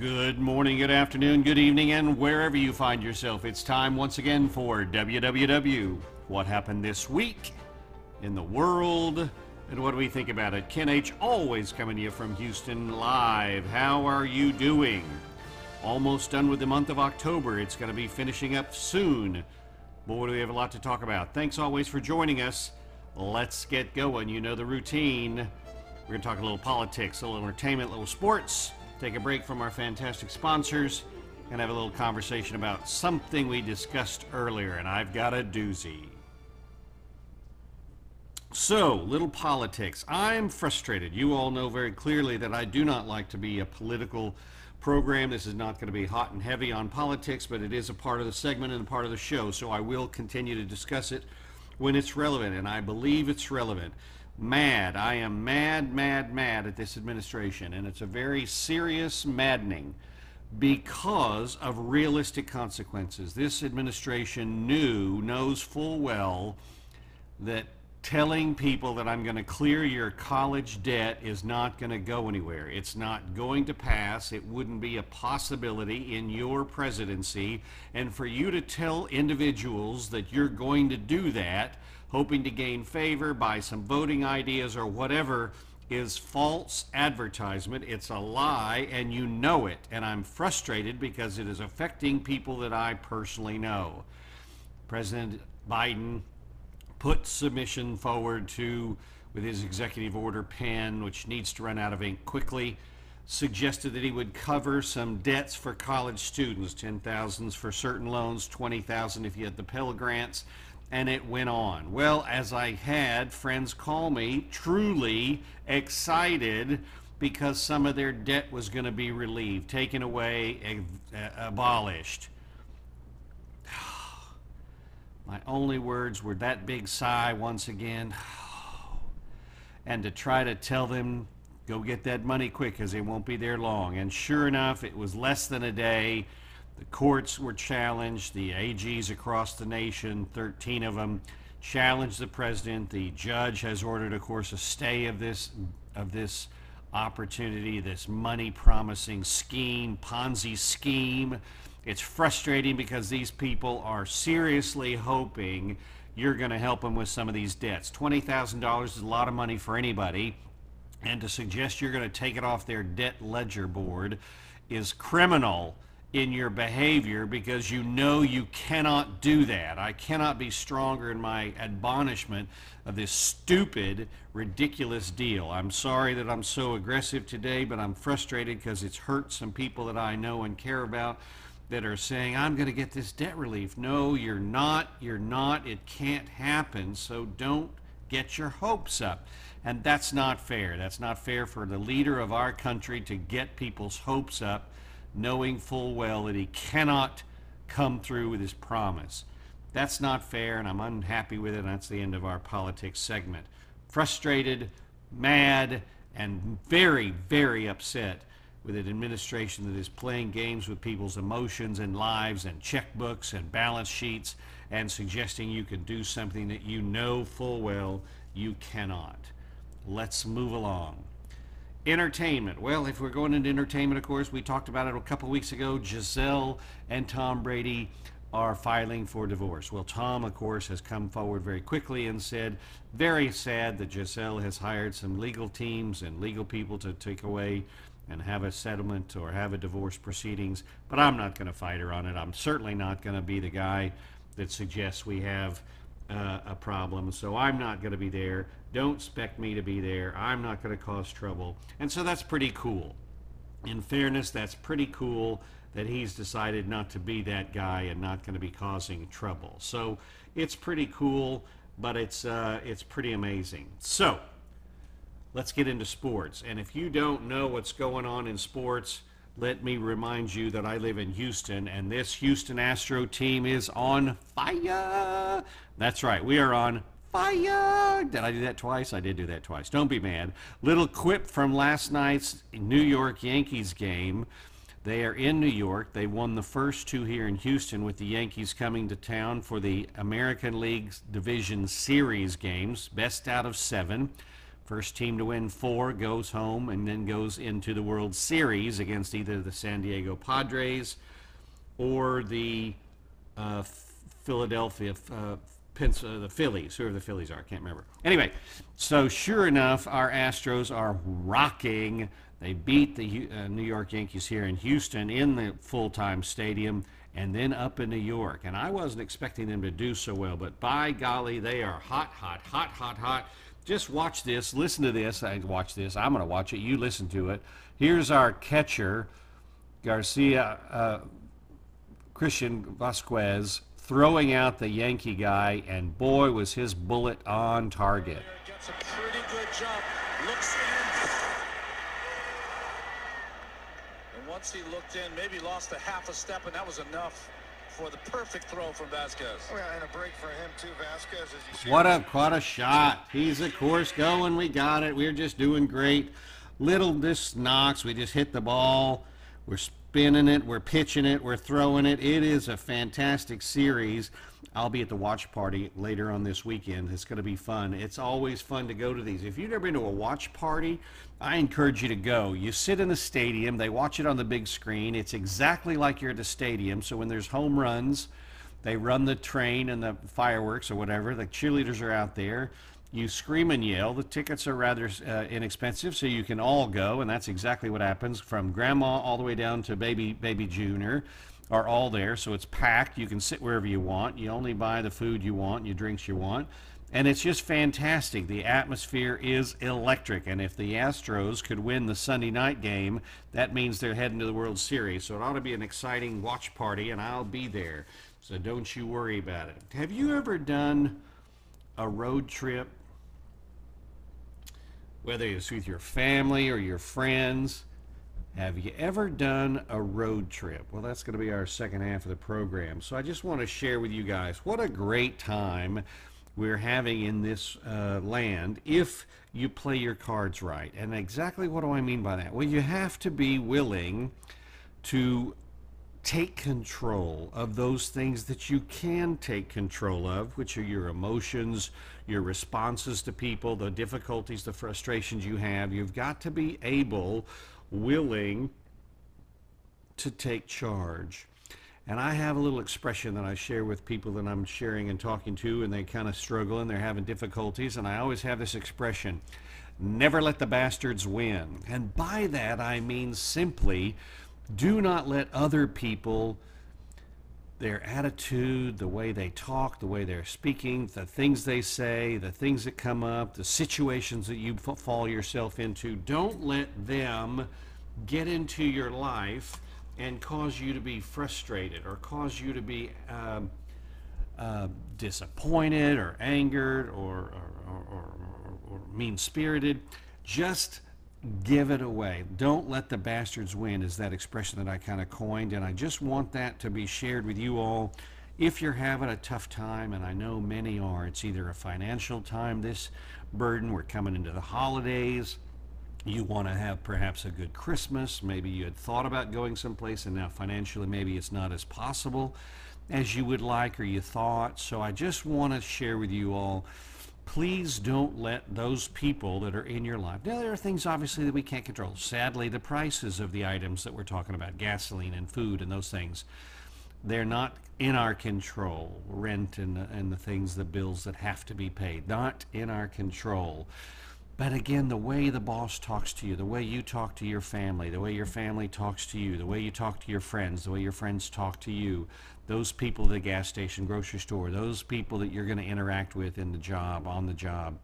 Good morning, good afternoon, good evening, and wherever you find yourself, it's time once again for WWW. What happened this week in the world, and what do we think about it? Ken H. always coming to you from Houston live. How are you doing? Almost done with the month of October. It's going to be finishing up soon. Boy, do we have a lot to talk about. Thanks always for joining us. Let's get going. You know the routine. We're going to talk a little politics, a little entertainment, a little sports take a break from our fantastic sponsors, and have a little conversation about something we discussed earlier, and I've got a doozy. So, little politics. I'm frustrated. You all know very clearly that I do not like to be a political program. This is not going to be hot and heavy on politics, but it is a part of the segment and a part of the show, so I will continue to discuss it when it's relevant, and I believe it's relevant mad. I am mad, mad, mad at this administration, and it's a very serious maddening because of realistic consequences. This administration knew, knows full well that telling people that I'm going to clear your college debt is not going to go anywhere. It's not going to pass. It wouldn't be a possibility in your presidency. And for you to tell individuals that you're going to do that hoping to gain favor, by some voting ideas, or whatever is false advertisement. It's a lie, and you know it. And I'm frustrated because it is affecting people that I personally know. President Biden put submission forward to, with his executive order pen, which needs to run out of ink quickly, suggested that he would cover some debts for college students, 10,000s for certain loans, 20,000 if you had the Pell Grants and it went on. Well, as I had friends call me, truly excited because some of their debt was going to be relieved, taken away, uh, abolished. My only words were that big sigh once again, and to try to tell them, go get that money quick because it won't be there long. And sure enough, it was less than a day the courts were challenged. The AGs across the nation, 13 of them, challenged the president. The judge has ordered, of course, a stay of this of this opportunity, this money promising scheme, Ponzi scheme. It's frustrating because these people are seriously hoping you're going to help them with some of these debts. $20,000 is a lot of money for anybody, and to suggest you're going to take it off their debt ledger board is criminal in your behavior because you know you cannot do that. I cannot be stronger in my admonishment of this stupid, ridiculous deal. I'm sorry that I'm so aggressive today, but I'm frustrated because it's hurt some people that I know and care about that are saying, I'm going to get this debt relief. No, you're not. You're not. It can't happen. So don't get your hopes up. And that's not fair. That's not fair for the leader of our country to get people's hopes up knowing full well that he cannot come through with his promise. That's not fair, and I'm unhappy with it. And that's the end of our politics segment. Frustrated, mad, and very, very upset with an administration that is playing games with people's emotions and lives and checkbooks and balance sheets and suggesting you can do something that you know full well you cannot. Let's move along. Entertainment. Well, if we're going into entertainment, of course, we talked about it a couple weeks ago. Gisele and Tom Brady are filing for divorce. Well, Tom, of course, has come forward very quickly and said, very sad that Gisele has hired some legal teams and legal people to take away and have a settlement or have a divorce proceedings. But I'm not going to fight her on it. I'm certainly not going to be the guy that suggests we have uh, a problem. So I'm not going to be there. Don't expect me to be there. I'm not going to cause trouble. And so that's pretty cool. In fairness, that's pretty cool that he's decided not to be that guy and not going to be causing trouble. So it's pretty cool, but it's uh, it's pretty amazing. So let's get into sports. And if you don't know what's going on in sports, let me remind you that I live in Houston, and this Houston Astro team is on fire. That's right, we are on fire. Did I do that twice? I did do that twice. Don't be mad. Little quip from last night's New York Yankees game. They are in New York. They won the first two here in Houston with the Yankees coming to town for the American League Division Series games, best out of seven. First team to win four goes home and then goes into the World Series against either the San Diego Padres or the uh, Philadelphia, uh, uh, the Phillies, whoever the Phillies are, I can't remember. Anyway, so sure enough, our Astros are rocking. They beat the uh, New York Yankees here in Houston in the full time stadium and then up in New York. And I wasn't expecting them to do so well, but by golly, they are hot, hot, hot, hot, hot. Just watch this, listen to this. I watch this. I'm going to watch it. You listen to it. Here's our catcher, Garcia. Uh, Christian Vasquez throwing out the Yankee guy, and boy, was his bullet on target. Gets a pretty good. Looks in. And once he looked in, maybe lost a half a step, and that was enough for the perfect throw from Vasquez. Oh, yeah, and a break for him too, Vasquez. As you What a what a shot! He's of course going. We got it. We're just doing great. Little this knocks. We just hit the ball. We're spinning it. We're pitching it. We're throwing it. It is a fantastic series. I'll be at the watch party later on this weekend. It's going to be fun. It's always fun to go to these. If you've never been to a watch party, I encourage you to go. You sit in the stadium. They watch it on the big screen. It's exactly like you're at the stadium. So when there's home runs, they run the train and the fireworks or whatever. The cheerleaders are out there. You scream and yell. The tickets are rather uh, inexpensive, so you can all go, and that's exactly what happens. From grandma all the way down to baby baby junior are all there, so it's packed. You can sit wherever you want. You only buy the food you want, your drinks you want, and it's just fantastic. The atmosphere is electric, and if the Astros could win the Sunday night game, that means they're heading to the World Series. So it ought to be an exciting watch party, and I'll be there. So don't you worry about it. Have you ever done a road trip, whether it's with your family or your friends? Have you ever done a road trip? Well, that's going to be our second half of the program. So I just want to share with you guys what a great time we're having in this uh, land if you play your cards right. And exactly what do I mean by that? Well, you have to be willing to take control of those things that you can take control of, which are your emotions, your responses to people, the difficulties, the frustrations you have. You've got to be able, willing to take charge. And I have a little expression that I share with people that I'm sharing and talking to, and they kind of struggle and they're having difficulties. And I always have this expression never let the bastards win. And by that, I mean simply do not let other people, their attitude, the way they talk, the way they're speaking, the things they say, the things that come up, the situations that you fall yourself into, don't let them get into your life and cause you to be frustrated or cause you to be um, uh, disappointed or angered or, or, or, or, or mean spirited. Just give it away. Don't let the bastards win, is that expression that I kind of coined. And I just want that to be shared with you all. If you're having a tough time, and I know many are, it's either a financial time, this burden, we're coming into the holidays you want to have perhaps a good Christmas. Maybe you had thought about going someplace and now financially maybe it's not as possible as you would like or you thought. So I just want to share with you all please don't let those people that are in your life. Now, there are things obviously that we can't control. Sadly, the prices of the items that we're talking about, gasoline and food and those things, they're not in our control. Rent and, and the things, the bills that have to be paid, not in our control. But again, the way the boss talks to you, the way you talk to your family, the way your family talks to you, the way you talk to your friends, the way your friends talk to you, those people at the gas station, grocery store, those people that you're going to interact with in the job, on the job,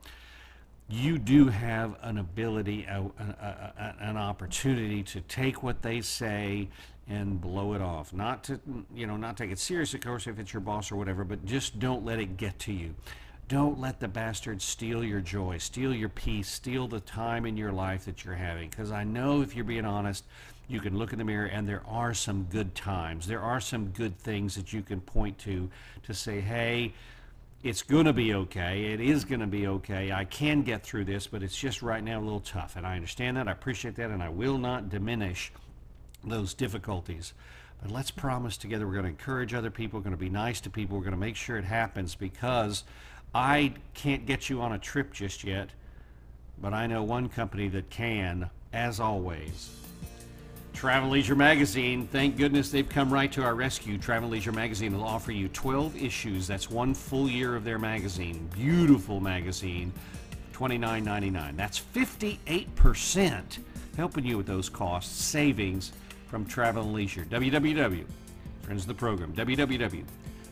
you do have an ability, a, a, a, an opportunity to take what they say and blow it off. Not to, you know, not take it serious, of course, if it's your boss or whatever, but just don't let it get to you. Don't let the bastards steal your joy, steal your peace, steal the time in your life that you're having. Because I know if you're being honest, you can look in the mirror and there are some good times. There are some good things that you can point to to say, hey, it's going to be okay. It is going to be okay. I can get through this, but it's just right now a little tough. And I understand that. I appreciate that. And I will not diminish those difficulties. But let's promise together we're going to encourage other people, we're going to be nice to people, we're going to make sure it happens because I can't get you on a trip just yet, but I know one company that can, as always. Travel Leisure Magazine, thank goodness they've come right to our rescue. Travel Leisure Magazine will offer you 12 issues. That's one full year of their magazine. Beautiful magazine. $29.99. That's 58% helping you with those costs, savings from Travel and Leisure. www, friends of the program,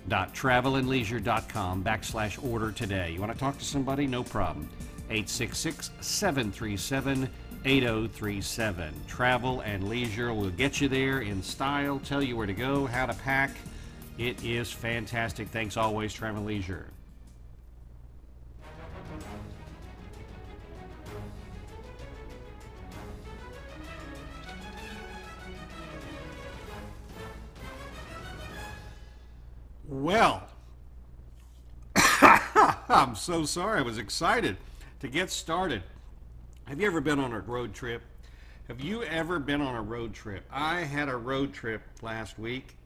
www.travelandleisure.com backslash order today. You want to talk to somebody? No problem. 866 737 8037. Travel and Leisure will get you there in style, tell you where to go, how to pack. It is fantastic. Thanks always, Travel and Leisure. Well, I'm so sorry. I was excited to get started. Have you ever been on a road trip? Have you ever been on a road trip? I had a road trip last week,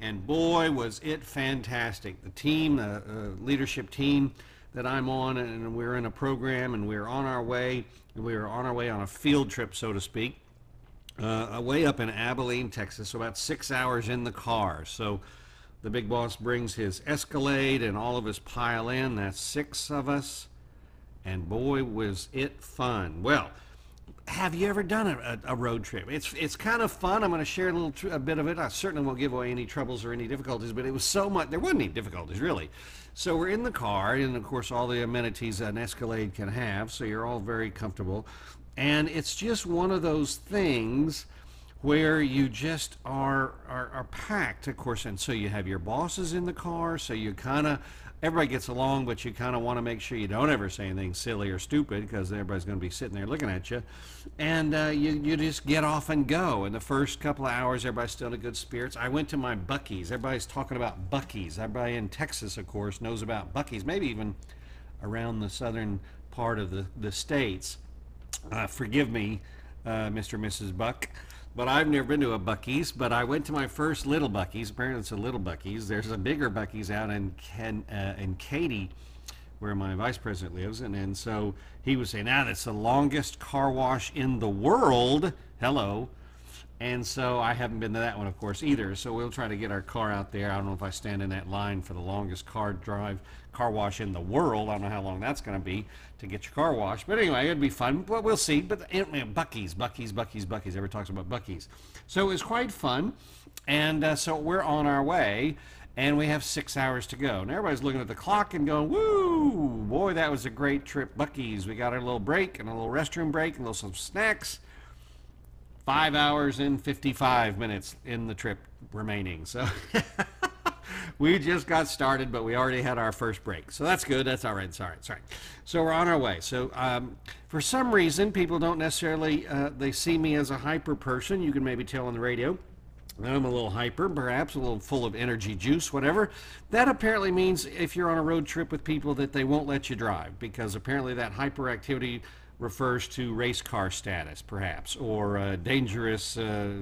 and boy, was it fantastic. The team, the uh, leadership team that I'm on, and we're in a program, and we're on our way. We are on our way on a field trip, so to speak, uh, way up in Abilene, Texas. So about six hours in the car. So the big boss brings his Escalade, and all of us pile in. That's six of us and boy was it fun. Well, have you ever done a, a, road trip? It's it's kind of fun. I'm going to share a little tr- a bit of it. I certainly won't give away any troubles or any difficulties, but it was so much. There wasn't any difficulties really. So we're in the car, and of course all the amenities an Escalade can have. So you're all very comfortable, and it's just one of those things where you just are, are, are packed, of course, and so you have your bosses in the car, so you kind of everybody gets along, but you kind of want to make sure you don't ever say anything silly or stupid because everybody's going to be sitting there looking at you. And uh, you, you just get off and go. In the first couple of hours, everybody's still in good spirits. I went to my Buc-ee's. Everybody's talking about Buc-ee's. Everybody in Texas, of course, knows about Buc-ee's, maybe even around the southern part of the, the states. Uh, forgive me, uh, Mr. and Mrs. Buck. But I've never been to a Buc-ee's, but I went to my first little Buc-ee's. Apparently it's a little Buc-ee's. There's a bigger Buc-ee's out in, Ken, uh, in Katy, where my vice president lives. And, and so he was saying, ah, that's the longest car wash in the world. Hello. And so I haven't been to that one, of course, either. So we'll try to get our car out there. I don't know if I stand in that line for the longest car drive, car wash in the world. I don't know how long that's going to be to get your car washed. But anyway, it'd be fun. But we'll see. But you know, Buc-ee's, Buc-ee's, Buc-ee's, Buc-ee's. Everybody talks about Buc-ee's. So it was quite fun. And uh, so we're on our way. And we have six hours to go. And everybody's looking at the clock and going, woo, boy, that was a great trip, Buc-ee's. We got a little break and a little restroom break and a little some snacks five hours and 55 minutes in the trip remaining. So we just got started, but we already had our first break. So that's good. That's all right. It's all right. It's all right. So we're on our way. So um, for some reason, people don't necessarily, uh, they see me as a hyper person. You can maybe tell on the radio. I'm a little hyper, perhaps a little full of energy juice, whatever. That apparently means if you're on a road trip with people that they won't let you drive because apparently that hyperactivity refers to race car status, perhaps, or uh, dangerous, uh,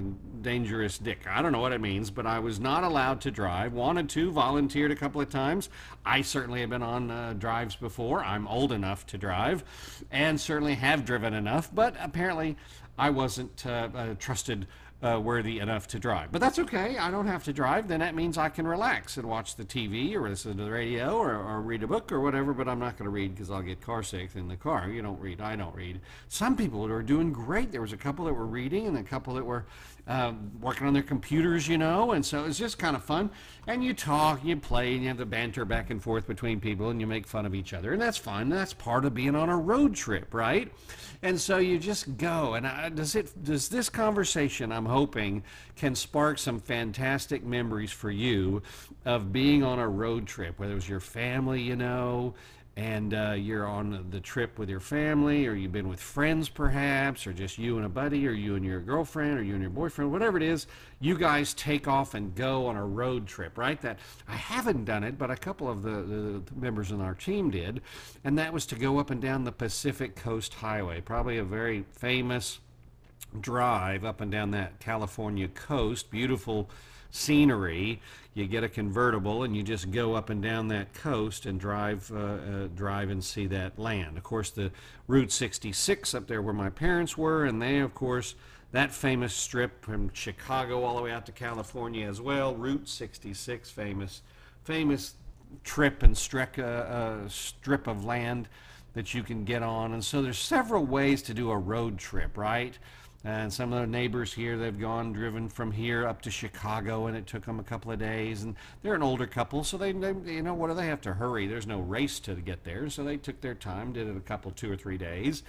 dangerous dick. I don't know what it means, but I was not allowed to drive. Wanted to, volunteered a couple of times. I certainly have been on uh, drives before. I'm old enough to drive, and certainly have driven enough. But apparently, I wasn't uh, uh, trusted uh, worthy enough to drive. But that's okay. I don't have to drive. Then that means I can relax and watch the TV or listen to the radio or, or read a book or whatever. But I'm not going to read because I'll get car sick in the car. You don't read. I don't read. Some people are doing great. There was a couple that were reading and a couple that were um, working on their computers, you know. And so it's just kind of fun. And you talk, you play, and you have the banter back and forth between people, and you make fun of each other, and that's fun. That's part of being on a road trip, right? And so you just go. And uh, does it? Does this conversation? I'm hoping can spark some fantastic memories for you of being on a road trip, whether it was your family, you know, and uh, you're on the trip with your family, or you've been with friends perhaps, or just you and a buddy, or you and your girlfriend, or you and your boyfriend, whatever it is, you guys take off and go on a road trip, right? That I haven't done it, but a couple of the, the, members on our team did, and that was to go up and down the Pacific Coast Highway, probably a very famous drive up and down that California coast. Beautiful scenery. You get a convertible and you just go up and down that coast and drive, uh, uh, drive and see that land. Of course, the Route 66 up there where my parents were, and they, of course, that famous strip from Chicago all the way out to California as well. Route 66, famous, famous trip and strek, uh, uh, strip of land that you can get on. And so there's several ways to do a road trip, right? And some of the neighbors here, they've gone driven from here up to Chicago, and it took them a couple of days. And they're an older couple, so they, they you know, what do they have to hurry? There's no race to get there, so they took their time, did it a couple, two or three days.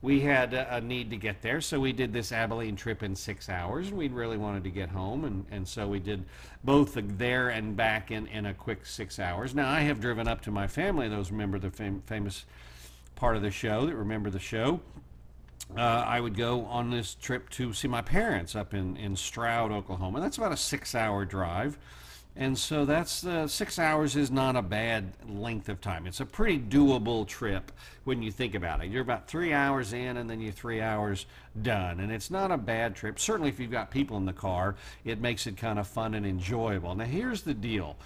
We had a, a need to get there, so we did this Abilene trip in six hours. and We really wanted to get home, and, and so we did both the there and back in, in a quick six hours. Now, I have driven up to my family, those remember the fam- famous part of the show that remember the show uh, I would go on this trip to see my parents up in, in Stroud, Oklahoma. That's about a six hour drive. And so that's uh, six hours is not a bad length of time. It's a pretty doable trip when you think about it. You're about three hours in and then you're three hours done. And it's not a bad trip. Certainly, if you've got people in the car, it makes it kind of fun and enjoyable. Now, here's the deal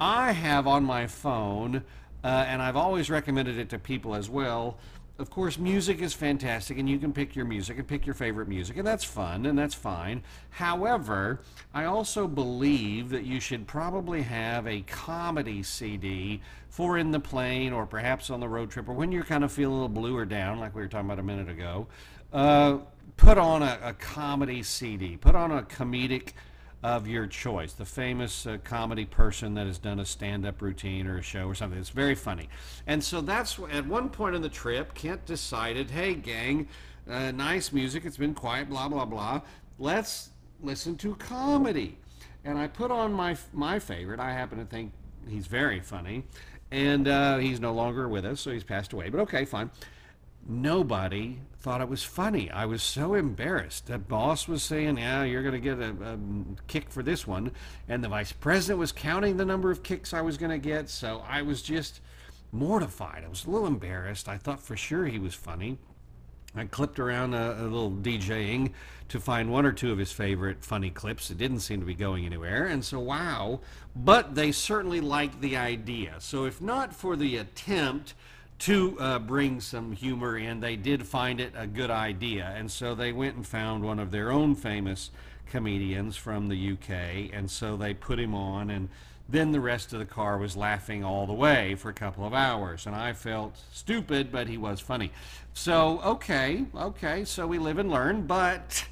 I have on my phone, uh, and I've always recommended it to people as well of course, music is fantastic, and you can pick your music and pick your favorite music, and that's fun and that's fine. However, I also believe that you should probably have a comedy CD for in the plane or perhaps on the road trip or when you're kind of feeling a little blue or down, like we were talking about a minute ago. Uh, put on a, a comedy CD, put on a comedic of your choice, the famous uh, comedy person that has done a stand up routine or a show or something. It's very funny. And so that's at one point in the trip, Kent decided, hey, gang, uh, nice music, it's been quiet, blah, blah, blah. Let's listen to comedy. And I put on my, my favorite. I happen to think he's very funny. And uh, he's no longer with us, so he's passed away. But okay, fine nobody thought it was funny. I was so embarrassed. That boss was saying, Yeah, you're going to get a, a, kick for this one. And the vice president was counting the number of kicks I was going to get. So I was just mortified. I was a little embarrassed. I thought for sure he was funny. I clipped around a, a, little DJing to find one or two of his favorite funny clips. It didn't seem to be going anywhere, and so wow. But they certainly liked the idea. So if not for the attempt to uh, bring some humor in. They did find it a good idea, and so they went and found one of their own famous comedians from the UK, and so they put him on, and then the rest of the car was laughing all the way for a couple of hours, and I felt stupid, but he was funny. So, okay, okay, so we live and learn, but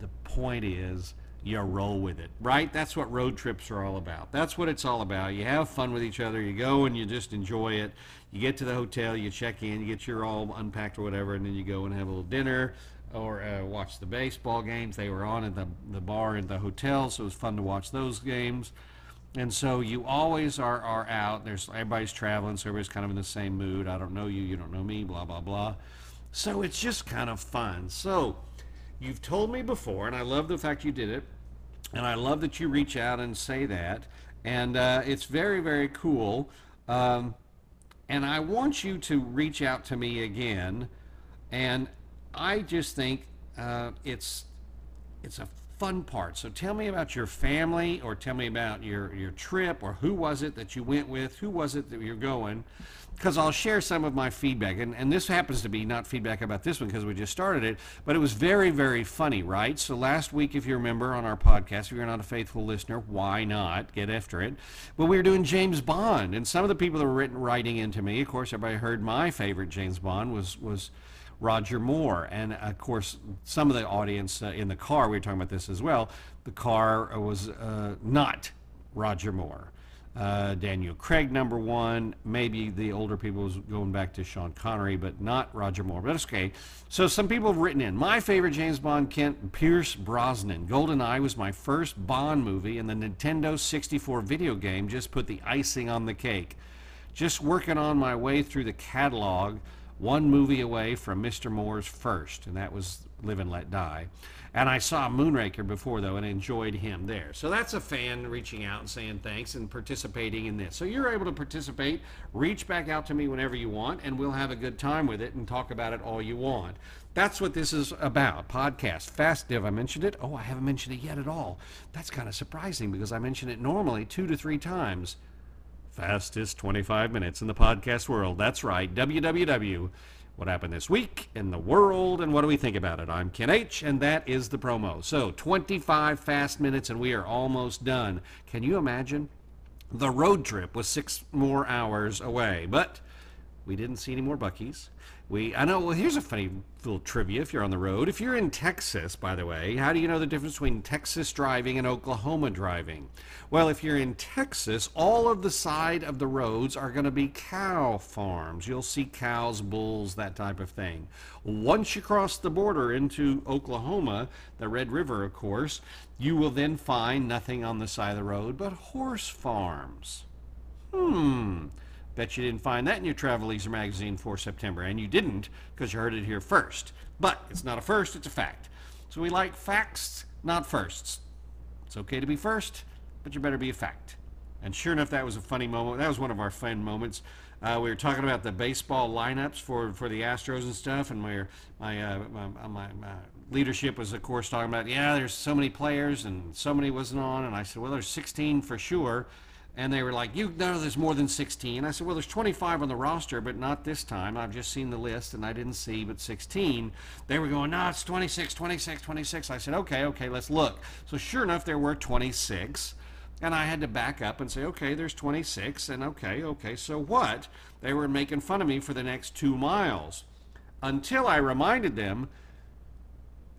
the point is, you roll with it, right? That's what road trips are all about. That's what it's all about. You have fun with each other. You go and you just enjoy it. You get to the hotel, you check in, you get your all unpacked or whatever, and then you go and have a little dinner or uh, watch the baseball games. They were on at the, the bar in the hotel, so it was fun to watch those games. And so you always are, are out. There's everybody's traveling, so everybody's kind of in the same mood. I don't know you, you don't know me, blah blah blah. So it's just kind of fun. So You've told me before, and I love the fact you did it, and I love that you reach out and say that, and uh, it's very, very cool. Um, and I want you to reach out to me again, and I just think uh, it's it's a fun part. So tell me about your family, or tell me about your your trip, or who was it that you went with? Who was it that you're going? Because I'll share some of my feedback. And, and this happens to be not feedback about this one because we just started it, but it was very, very funny, right? So last week, if you remember on our podcast, if you're not a faithful listener, why not get after it? Well, we were doing James Bond, and some of the people that were written, writing into me, of course, everybody heard my favorite James Bond was was Roger Moore, and of course, some of the audience uh, in the car, we were talking about this as well. The car was uh, not Roger Moore. Uh, Daniel Craig, number one. Maybe the older people was going back to Sean Connery, but not Roger Moore. But that's okay. So some people have written in. My favorite James Bond, Kent Pierce Brosnan. GoldenEye was my first Bond movie, and the Nintendo 64 video game just put the icing on the cake. Just working on my way through the catalog one movie away from Mr. Moore's first, and that was Live and Let Die. And I saw Moonraker before, though, and enjoyed him there. So that's a fan reaching out and saying thanks and participating in this. So you're able to participate. Reach back out to me whenever you want, and we'll have a good time with it and talk about it all you want. That's what this is about. Podcast. Fast Have I mentioned it? Oh, I haven't mentioned it yet at all. That's kind of surprising because I mention it normally two to three times. Fastest 25 minutes in the podcast world. That's right. www what happened this week in the world and what do we think about it. I'm Ken H, and that is the promo. So 25 fast minutes, and we are almost done. Can you imagine? The road trip was six more hours away, but we didn't see any more Buc-ee's. We, I know, well, here's a funny little trivia if you're on the road. If you're in Texas, by the way, how do you know the difference between Texas driving and Oklahoma driving? Well, if you're in Texas, all of the side of the roads are going to be cow farms. You'll see cows, bulls, that type of thing. Once you cross the border into Oklahoma, the Red River, of course, you will then find nothing on the side of the road but horse farms. Hmm. Bet you didn't find that in your Travel Leisure magazine for September, and you didn't because you heard it here first. But it's not a first, it's a fact. So we like facts, not firsts. It's okay to be first, but you better be a fact. And sure enough, that was a funny moment. That was one of our fun moments. Uh, we were talking about the baseball lineups for, for the Astros and stuff, and my, uh, my, my, my leadership was, of course, talking about, yeah, there's so many players, and so many wasn't on. And I said, well, there's 16 for sure. And they were like, you know, there's more than 16. I said, well, there's 25 on the roster, but not this time. I've just seen the list and I didn't see but 16. They were going, no, it's 26, 26, 26. I said, okay, okay, let's look. So sure enough, there were 26. And I had to back up and say, okay, there's 26. And okay, okay, so what? They were making fun of me for the next two miles until I reminded them,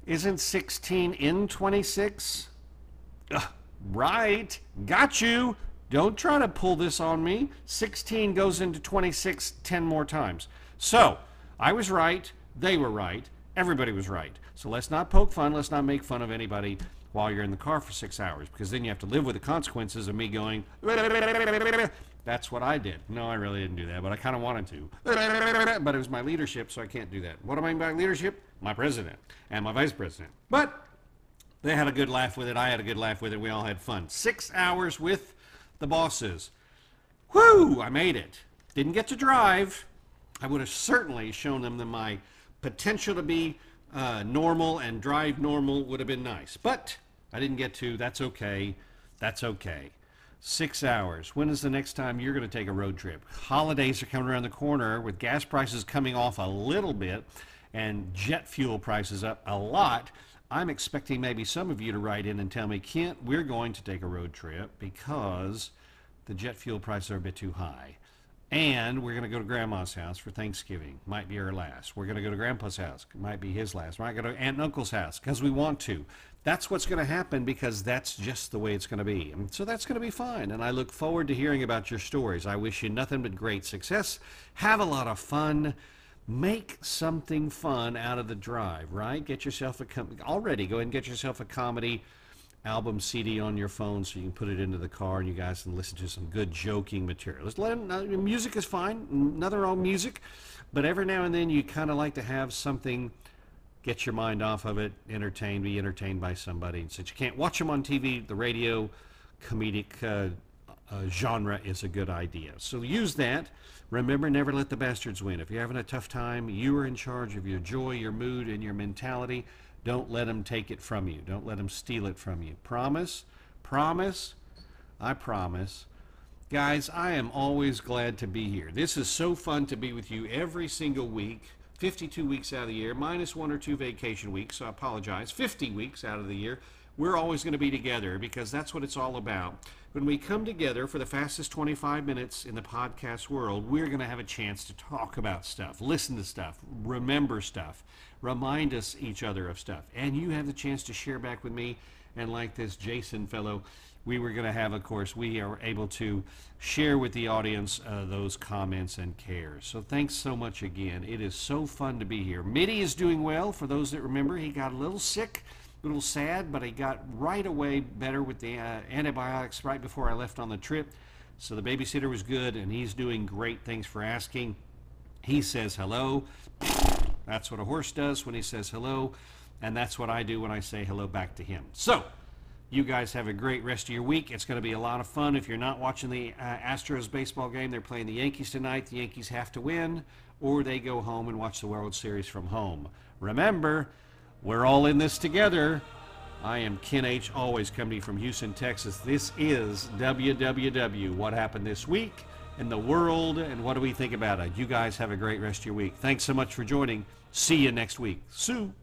isn't 16 in 26? right, got you. Don't try to pull this on me. 16 goes into 26 10 more times. So, I was right. They were right. Everybody was right. So let's not poke fun. Let's not make fun of anybody while you're in the car for six hours because then you have to live with the consequences of me going. That's what I did. No, I really didn't do that, but I kind of wanted to. But it was my leadership, so I can't do that. What am I mean by leadership? My president and my vice president. But they had a good laugh with it. I had a good laugh with it. We all had fun. Six hours with the bosses. Whoo! I made it. Didn't get to drive. I would have certainly shown them that my potential to be uh, normal and drive normal would have been nice. But I didn't get to. That's okay. That's okay. Six hours. When is the next time you're going to take a road trip? Holidays are coming around the corner with gas prices coming off a little bit and jet fuel prices up a lot. I'm expecting maybe some of you to write in and tell me, Kent, we're going to take a road trip because the jet fuel prices are a bit too high. And we're going to go to Grandma's house for Thanksgiving. Might be our last. We're going to go to Grandpa's house. Might be his last. We might go to Aunt and Uncle's house because we want to. That's what's going to happen because that's just the way it's going to be. So that's going to be fine. And I look forward to hearing about your stories. I wish you nothing but great success. Have a lot of fun make something fun out of the drive, right? Get yourself a com- already go ahead and get yourself a comedy album CD on your phone so you can put it into the car and you guys can listen to some good joking material. Just let them, music is fine, nothing wrong music, but every now and then you kind of like to have something get your mind off of it, entertain, be entertained by somebody. Since you can't watch them on TV, the radio comedic uh, uh, genre is a good idea. So use that. Remember, never let the bastards win. If you're having a tough time, you are in charge of your joy, your mood, and your mentality. Don't let them take it from you. Don't let them steal it from you. Promise? Promise? I promise. Guys, I am always glad to be here. This is so fun to be with you every single week. 52 weeks out of the year, minus one or two vacation weeks, so I apologize. 50 weeks out of the year. We're always going to be together because that's what it's all about when we come together for the fastest 25 minutes in the podcast world, we're going to have a chance to talk about stuff, listen to stuff, remember stuff, remind us each other of stuff. And you have the chance to share back with me. And like this Jason fellow, we were going to have, of course, we are able to share with the audience uh, those comments and cares. So thanks so much again. It is so fun to be here. Mitty is doing well. For those that remember, he got a little sick little sad, but I got right away better with the uh, antibiotics right before I left on the trip. So the babysitter was good, and he's doing great. Thanks for asking. He says hello. That's what a horse does when he says hello, and that's what I do when I say hello back to him. So, you guys have a great rest of your week. It's going to be a lot of fun. If you're not watching the uh, Astros baseball game, they're playing the Yankees tonight. The Yankees have to win, or they go home and watch the World Series from home. Remember, we're all in this together. I am Ken H. Always coming from Houston, Texas. This is WWW. What happened this week in the world, and what do we think about it? You guys have a great rest of your week. Thanks so much for joining. See you next week. Sue.